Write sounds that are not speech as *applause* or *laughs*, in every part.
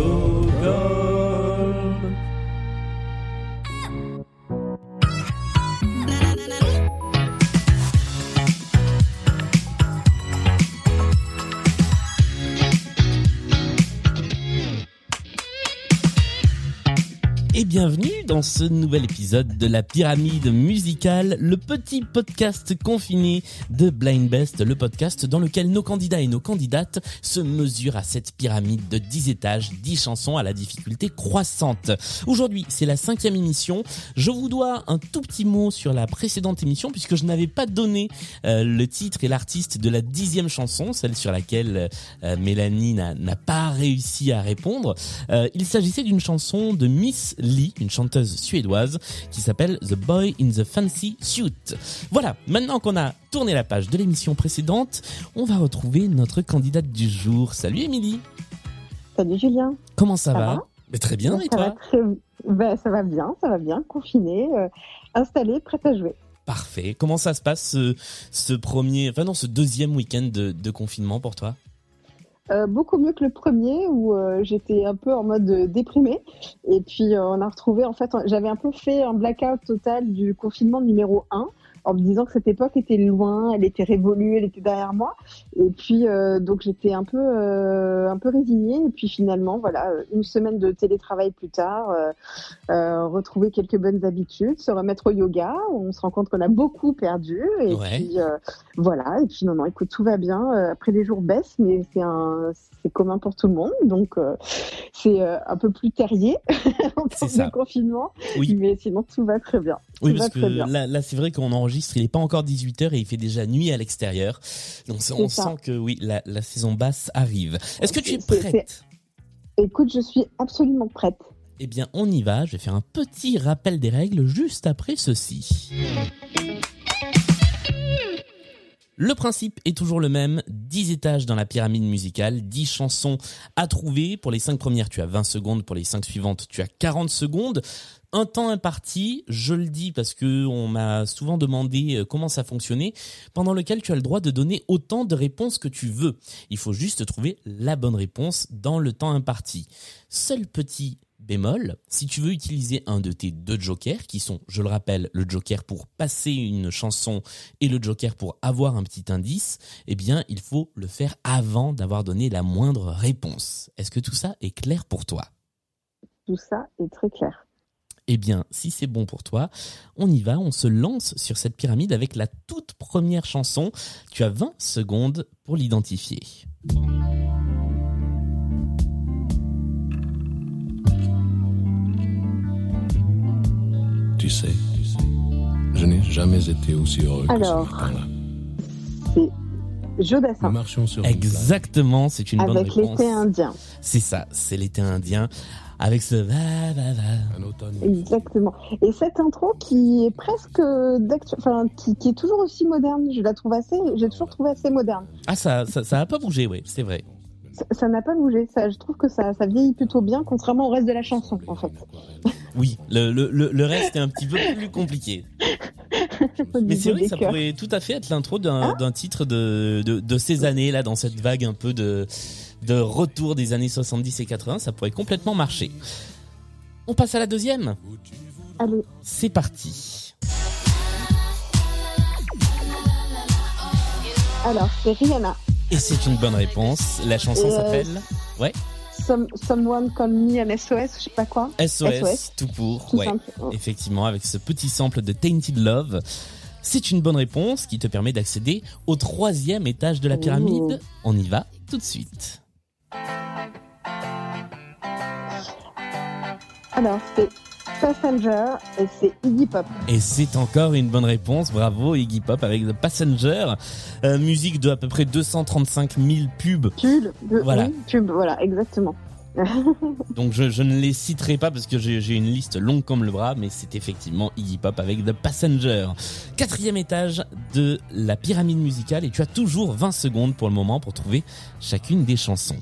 go. Et bienvenue dans ce nouvel épisode de la pyramide musicale, le petit podcast confiné de Blind Best, le podcast dans lequel nos candidats et nos candidates se mesurent à cette pyramide de 10 étages, 10 chansons à la difficulté croissante. Aujourd'hui, c'est la cinquième émission. Je vous dois un tout petit mot sur la précédente émission puisque je n'avais pas donné euh, le titre et l'artiste de la dixième chanson, celle sur laquelle euh, Mélanie n'a pas réussi à répondre. Euh, il s'agissait d'une chanson de Miss Lee, une chanteuse suédoise qui s'appelle The Boy in the Fancy Suit. Voilà, maintenant qu'on a tourné la page de l'émission précédente, on va retrouver notre candidate du jour. Salut Émilie Salut Julien Comment ça, va, Très bien, et toi ben, Ça va bien, ça va bien, confiné, euh, installé, prête à jouer. Parfait. Comment ça se passe ce, premier, enfin non, ce deuxième week-end de confinement pour toi? Euh, beaucoup mieux que le premier où euh, j'étais un peu en mode déprimé. Et puis euh, on a retrouvé, en fait, j'avais un peu fait un blackout total du confinement numéro 1 en me disant que cette époque était loin, elle était révolue, elle était derrière moi. Et puis euh, donc j'étais un peu euh, un peu résignée. Et puis finalement, voilà, une semaine de télétravail plus tard, euh, retrouver quelques bonnes habitudes, se remettre au yoga. On se rend compte qu'on a beaucoup perdu. Et puis voilà. Et puis non non, écoute, tout va bien. Après les jours baissent, mais c'est un c'est commun pour tout le monde. Donc c'est un peu plus terrier *laughs* en termes de confinement. Oui. Mais sinon tout va très bien. Oui, parce que là, là c'est vrai qu'on enregistre, il n'est pas encore 18h et il fait déjà nuit à l'extérieur. Donc on sent que oui, la, la saison basse arrive. Est-ce que tu es prête? Écoute, je suis absolument prête. Eh bien, on y va. Je vais faire un petit rappel des règles juste après ceci. Le principe est toujours le même, 10 étages dans la pyramide musicale, 10 chansons à trouver. Pour les 5 premières, tu as 20 secondes, pour les 5 suivantes, tu as 40 secondes un temps imparti, je le dis parce que on m'a souvent demandé euh, comment ça fonctionnait, pendant lequel tu as le droit de donner autant de réponses que tu veux. Il faut juste trouver la bonne réponse dans le temps imparti. Seul petit bémol, si tu veux utiliser un de tes deux jokers, qui sont, je le rappelle, le joker pour passer une chanson et le joker pour avoir un petit indice, eh bien, il faut le faire avant d'avoir donné la moindre réponse. Est-ce que tout ça est clair pour toi? Tout ça est très clair. Eh bien, si c'est bon pour toi, on y va, on se lance sur cette pyramide avec la toute première chanson. Tu as 20 secondes pour l'identifier. Tu sais, je n'ai jamais été aussi heureux Alors, que ce matin-là. C'est Jodassin. Exactement, c'est une bonne réponse. Avec l'été indien. C'est ça, c'est l'été indien avec ce va va va. Exactement. Et cette intro qui est presque enfin qui, qui, est toujours aussi moderne, je la trouve assez, j'ai toujours trouvé assez moderne. Ah ça ça, ça a pas bougé, oui, c'est vrai. Ça n'a pas bougé. Ça, je trouve que ça, ça vieillit plutôt bien, contrairement au reste de la chanson, en fait. *laughs* Oui, le, le, le reste est un petit peu plus compliqué. *laughs* Mais c'est vrai que ça pourrait tout à fait être l'intro d'un ah. titre de, de, de, ces années là, dans cette vague un peu de de retour des années 70 et 80, ça pourrait complètement marcher. On passe à la deuxième Allez. C'est parti. Alors, c'est Rihanna. Et c'est une bonne réponse. La chanson euh, s'appelle Ouais. someone Call Me an SOS, je sais pas quoi. SOS, tout pour. ouais. Effectivement, avec ce petit sample de Tainted Love. C'est une bonne réponse qui te permet d'accéder au troisième étage de la pyramide. On y va tout de suite. Alors, c'est Passenger et c'est Iggy Pop. Et c'est encore une bonne réponse. Bravo Iggy Pop avec The Passenger. Euh, musique de à peu près 235 000 pubs. Pubs, voilà. pubs, voilà, exactement. *laughs* Donc je, je, ne les citerai pas parce que j'ai une liste longue comme le bras, mais c'est effectivement Iggy Pop avec The Passenger. Quatrième étage de la pyramide musicale et tu as toujours 20 secondes pour le moment pour trouver chacune des chansons.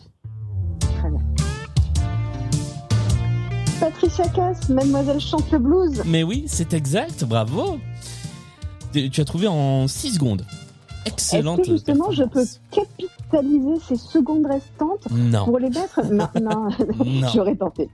Patricia Cass, Mademoiselle chante le blues. Mais oui, c'est exact, bravo. Tu as trouvé en 6 secondes. Excellente. justement je peux cristalliser ces secondes restantes Non, pour les mettre. Non, *laughs* non, non. j'aurais tenté.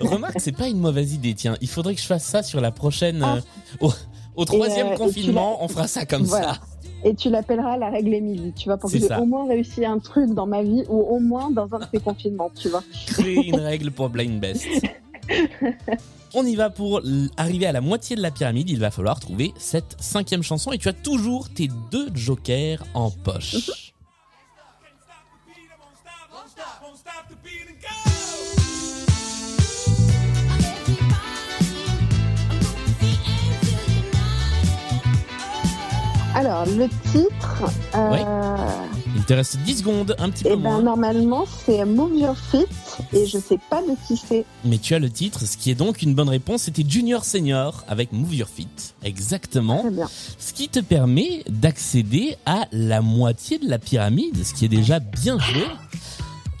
Remarque, c'est pas une mauvaise idée. Tiens, il faudrait que je fasse ça sur la prochaine. Ah. euh, au, au troisième euh, confinement, on fera ça comme Voilà. ça. Et tu l'appelleras la règle Émilie, tu vois, pour que j'ai au moins réussi un truc dans ma vie ou au moins dans un de ces confinements, tu vois. Créer une règle pour Blind Best. *laughs* On y va pour arriver à la moitié de la pyramide. Il va falloir trouver cette cinquième chanson et tu as toujours tes deux jokers en poche. Alors, le titre, euh, Oui. Il te reste 10 secondes, un petit peu eh ben, moins. normalement, c'est Move Your Feet et je sais pas de qui c'est. Mais tu as le titre, ce qui est donc une bonne réponse. C'était Junior Senior avec Move Your Feet. Exactement. Très bien. Ce qui te permet d'accéder à la moitié de la pyramide, ce qui est déjà bien joué.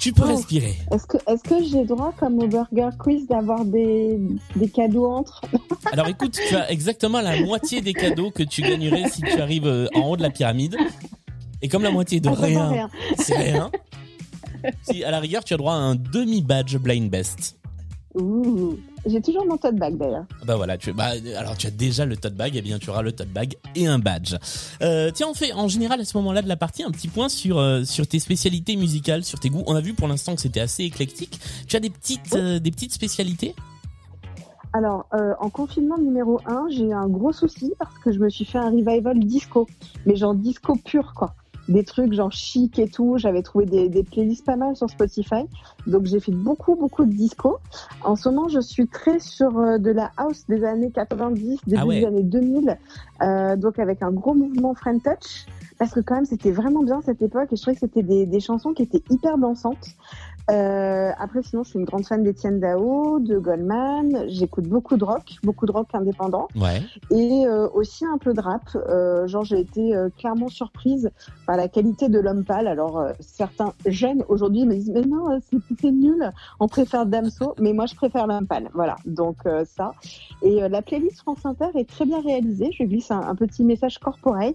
Tu peux Oh. respirer. Est-ce que, est-ce que j'ai droit, comme au Burger Quiz, d'avoir des, des cadeaux entre *laughs* Alors écoute, tu as exactement la moitié des cadeaux que tu gagnerais si tu arrives euh, en haut de la pyramide. Et comme la *laughs* moitié de Ah, rien, rien. c'est rien. Si à la rigueur tu as droit à un demi-badge blind best. Ouh. J'ai toujours mon tote bag d'ailleurs. Bah voilà, tu, bah, alors tu as déjà le tote bag, et bien tu auras le tote bag et un badge. Euh, tiens, on fait en général à ce moment-là de la partie un petit point sur euh, sur tes spécialités musicales, sur tes goûts. On a vu pour l'instant que c'était assez éclectique. Tu as des petites euh, des petites spécialités? Alors, euh, en confinement numéro 1, j'ai eu un gros souci parce que je me suis fait un revival disco. Mais genre disco pur, quoi. Des trucs genre chic et tout. J'avais trouvé des, des playlists pas mal sur Spotify. Donc, j'ai fait beaucoup, beaucoup de disco. En ce moment, je suis très sur euh, de la house des années 90, début Ah ouais. des années 2000. Euh, donc, avec un gros mouvement Friend Touch. Parce que quand même, c'était vraiment bien cette époque et je trouvais que c'était des, des chansons qui étaient hyper dansantes. Euh, après, sinon, je suis une grande fan d'Étienne Dao, de Goldman. J'écoute beaucoup de rock, beaucoup de rock indépendant Ouais. et euh, aussi un peu de rap. Euh, genre, j'ai été euh, clairement surprise par la qualité de l'homme pâle. Alors, euh, certains jeunes aujourd'hui me disent mais non, euh, c'est c'est nul. On préfère Damso, mais moi, je préfère l'homme pâle. Voilà. Donc euh, ça. Et euh, la playlist France Inter est très bien réalisée. Je glisse un, un petit message corporate.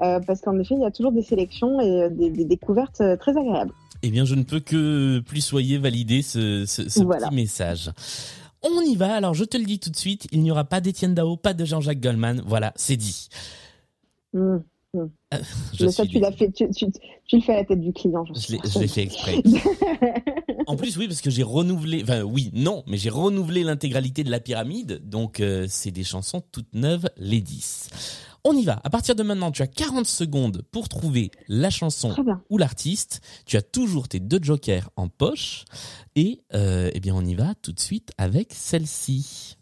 Euh, parce qu'en effet, il y a toujours des sélections et euh, des, des découvertes euh, très agréables. Eh bien, je ne peux que plus soyez valider ce, ce, ce Voilà. petit message. On y va. Alors, je te le dis tout de suite, il n'y aura pas d'Étienne Dao, pas de Jean-Jacques Goldman. Voilà, c'est dit. Mmh. Je mais ça, tu fait, tu, tu, tu le fais à la tête du client. Je l'ai, je l'ai fait exprès. *laughs* En plus, oui, parce que j'ai renouvelé, enfin oui, non, mais j'ai renouvelé l'intégralité de la pyramide, donc euh, c'est des chansons toutes neuves, les 10. On y va. À partir de maintenant, tu as 40 secondes pour trouver la chanson ou l'artiste. Tu as toujours tes deux jokers en poche. Et euh, eh bien, on y va tout de suite avec celle-ci.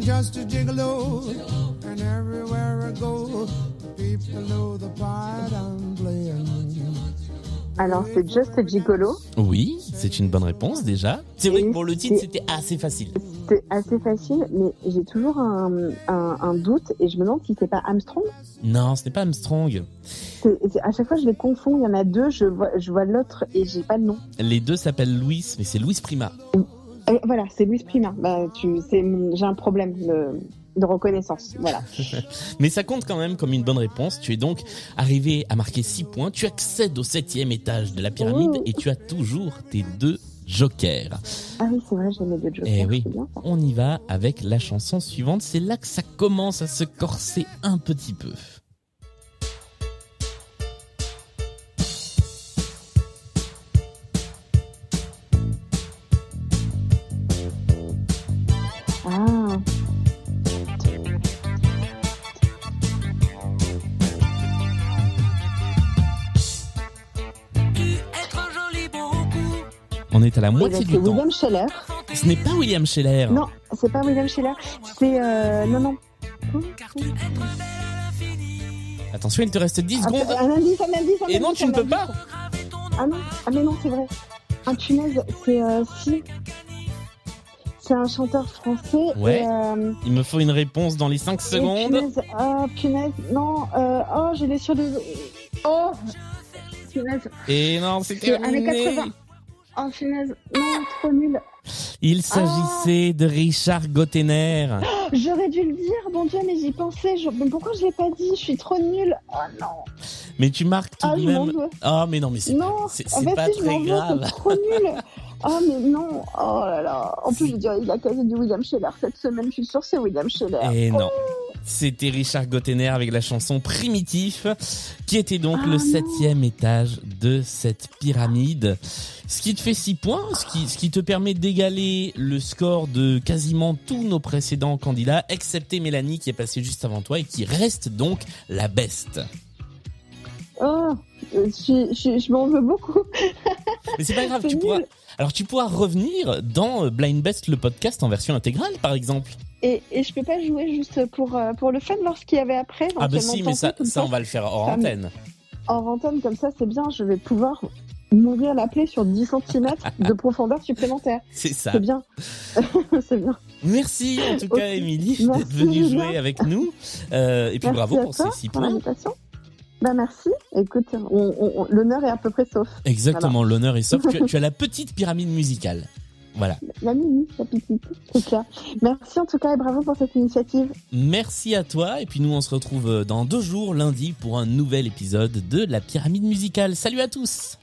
and just a gigolo. And everywhere I go, people know the part I'm playing. Alors, c'est Just Gigolo. Oui, c'est une bonne réponse déjà. C'est vrai que pour le titre, c'était assez facile. C'est assez facile, mais j'ai toujours un, un, un doute et je me demande si c'est pas Armstrong. Non, ce n'est pas Armstrong. À chaque fois, je les confonds. Il y en a deux, je vois, je vois l'autre et j'ai pas le nom. Les deux s'appellent Louis, mais c'est Louis Prima. Euh, voilà, c'est Louis Prima. Bah, j'ai un problème de reconnaissance. Voilà. *laughs* Mais ça compte quand même comme une bonne réponse. Tu es donc arrivé à marquer 6 points. Tu accèdes au septième étage de la pyramide Ouh. et tu as toujours tes deux jokers. Ah oui, c'est vrai, j'ai mes deux jokers. Eh oui. bien. On y va avec la chanson suivante. C'est là que ça commence à se corser un petit peu. Ah, On est à la moitié c'est du temps. William Scheller. Ce n'est pas William Scheller. Non, c'est pas William Scheller. C'est euh, non non. Attention, il te reste 10 Ah, secondes. Un indice, un indice, un Et non, tu ne peux pas. Ah non, ah mais non, c'est vrai. Un punaise, c'est euh, si. C'est un chanteur français. Ouais. Et, euh, Il me faut une réponse dans les 5 et secondes. punaise, oh, punaise, non, euh, oh, je l'ai sur le. Oh, punaise, Et non, c'est années terminé. 80. Oh, punaise, non, trop nul. Il s'agissait de Richard Gottener. J'aurais dû le dire, mon Dieu, mais j'y pensais. Je... Mais pourquoi je l'ai pas dit? Je suis trop nulle. Oh non. Mais tu marques tout Ah, de même. Ah, mais non, mais c'est ah pas si, très grave. trop nul. Oh *laughs* mais non, oh là là. En plus, je dirais, il a casé du William Scheller cette semaine. Je suis sûre c'est William Scheller. Et non. C'était Richard Gottener avec la chanson Primitif, qui était donc Ah le non. septième étage de cette pyramide. Ce qui te fait 6 points, ce qui, ce qui te permet d'égaler le score de quasiment tous nos précédents candidats, excepté Mélanie qui est passée juste avant toi et qui reste donc la best. Oh, je, je, je m'en veux beaucoup. *laughs* Mais c'est pas grave, tu pourras, alors tu pourras revenir dans Blind Best le podcast en version intégrale par exemple. Et, et je peux pas jouer juste pour, euh, pour le fun, voir ce qu'il y avait après. Ah bah si, mais ça, on va le faire hors antenne. En antenne, comme ça, c'est bien. Je vais pouvoir m'ouvrir la plaie sur 10 cm de profondeur supplémentaire. *laughs* C'est ça. C'est bien. *laughs* c'est bien. Merci en tout cas. Émilie d'être venue jouer avec nous. Euh, et puis Merci bravo à pour toi ces 6 pour points. Bah merci. Écoute, on- on- on- l'honneur est à peu près sauf. Exactement, l'honneur est sauf. *laughs* tu as la petite pyramide musicale. Voilà. La mini, la petite, c'est clair. Merci en tout cas et bravo pour cette initiative. Merci à toi. Et puis nous, on se retrouve euh, dans deux jours, lundi, pour un nouvel épisode de la pyramide musicale. Salut à tous!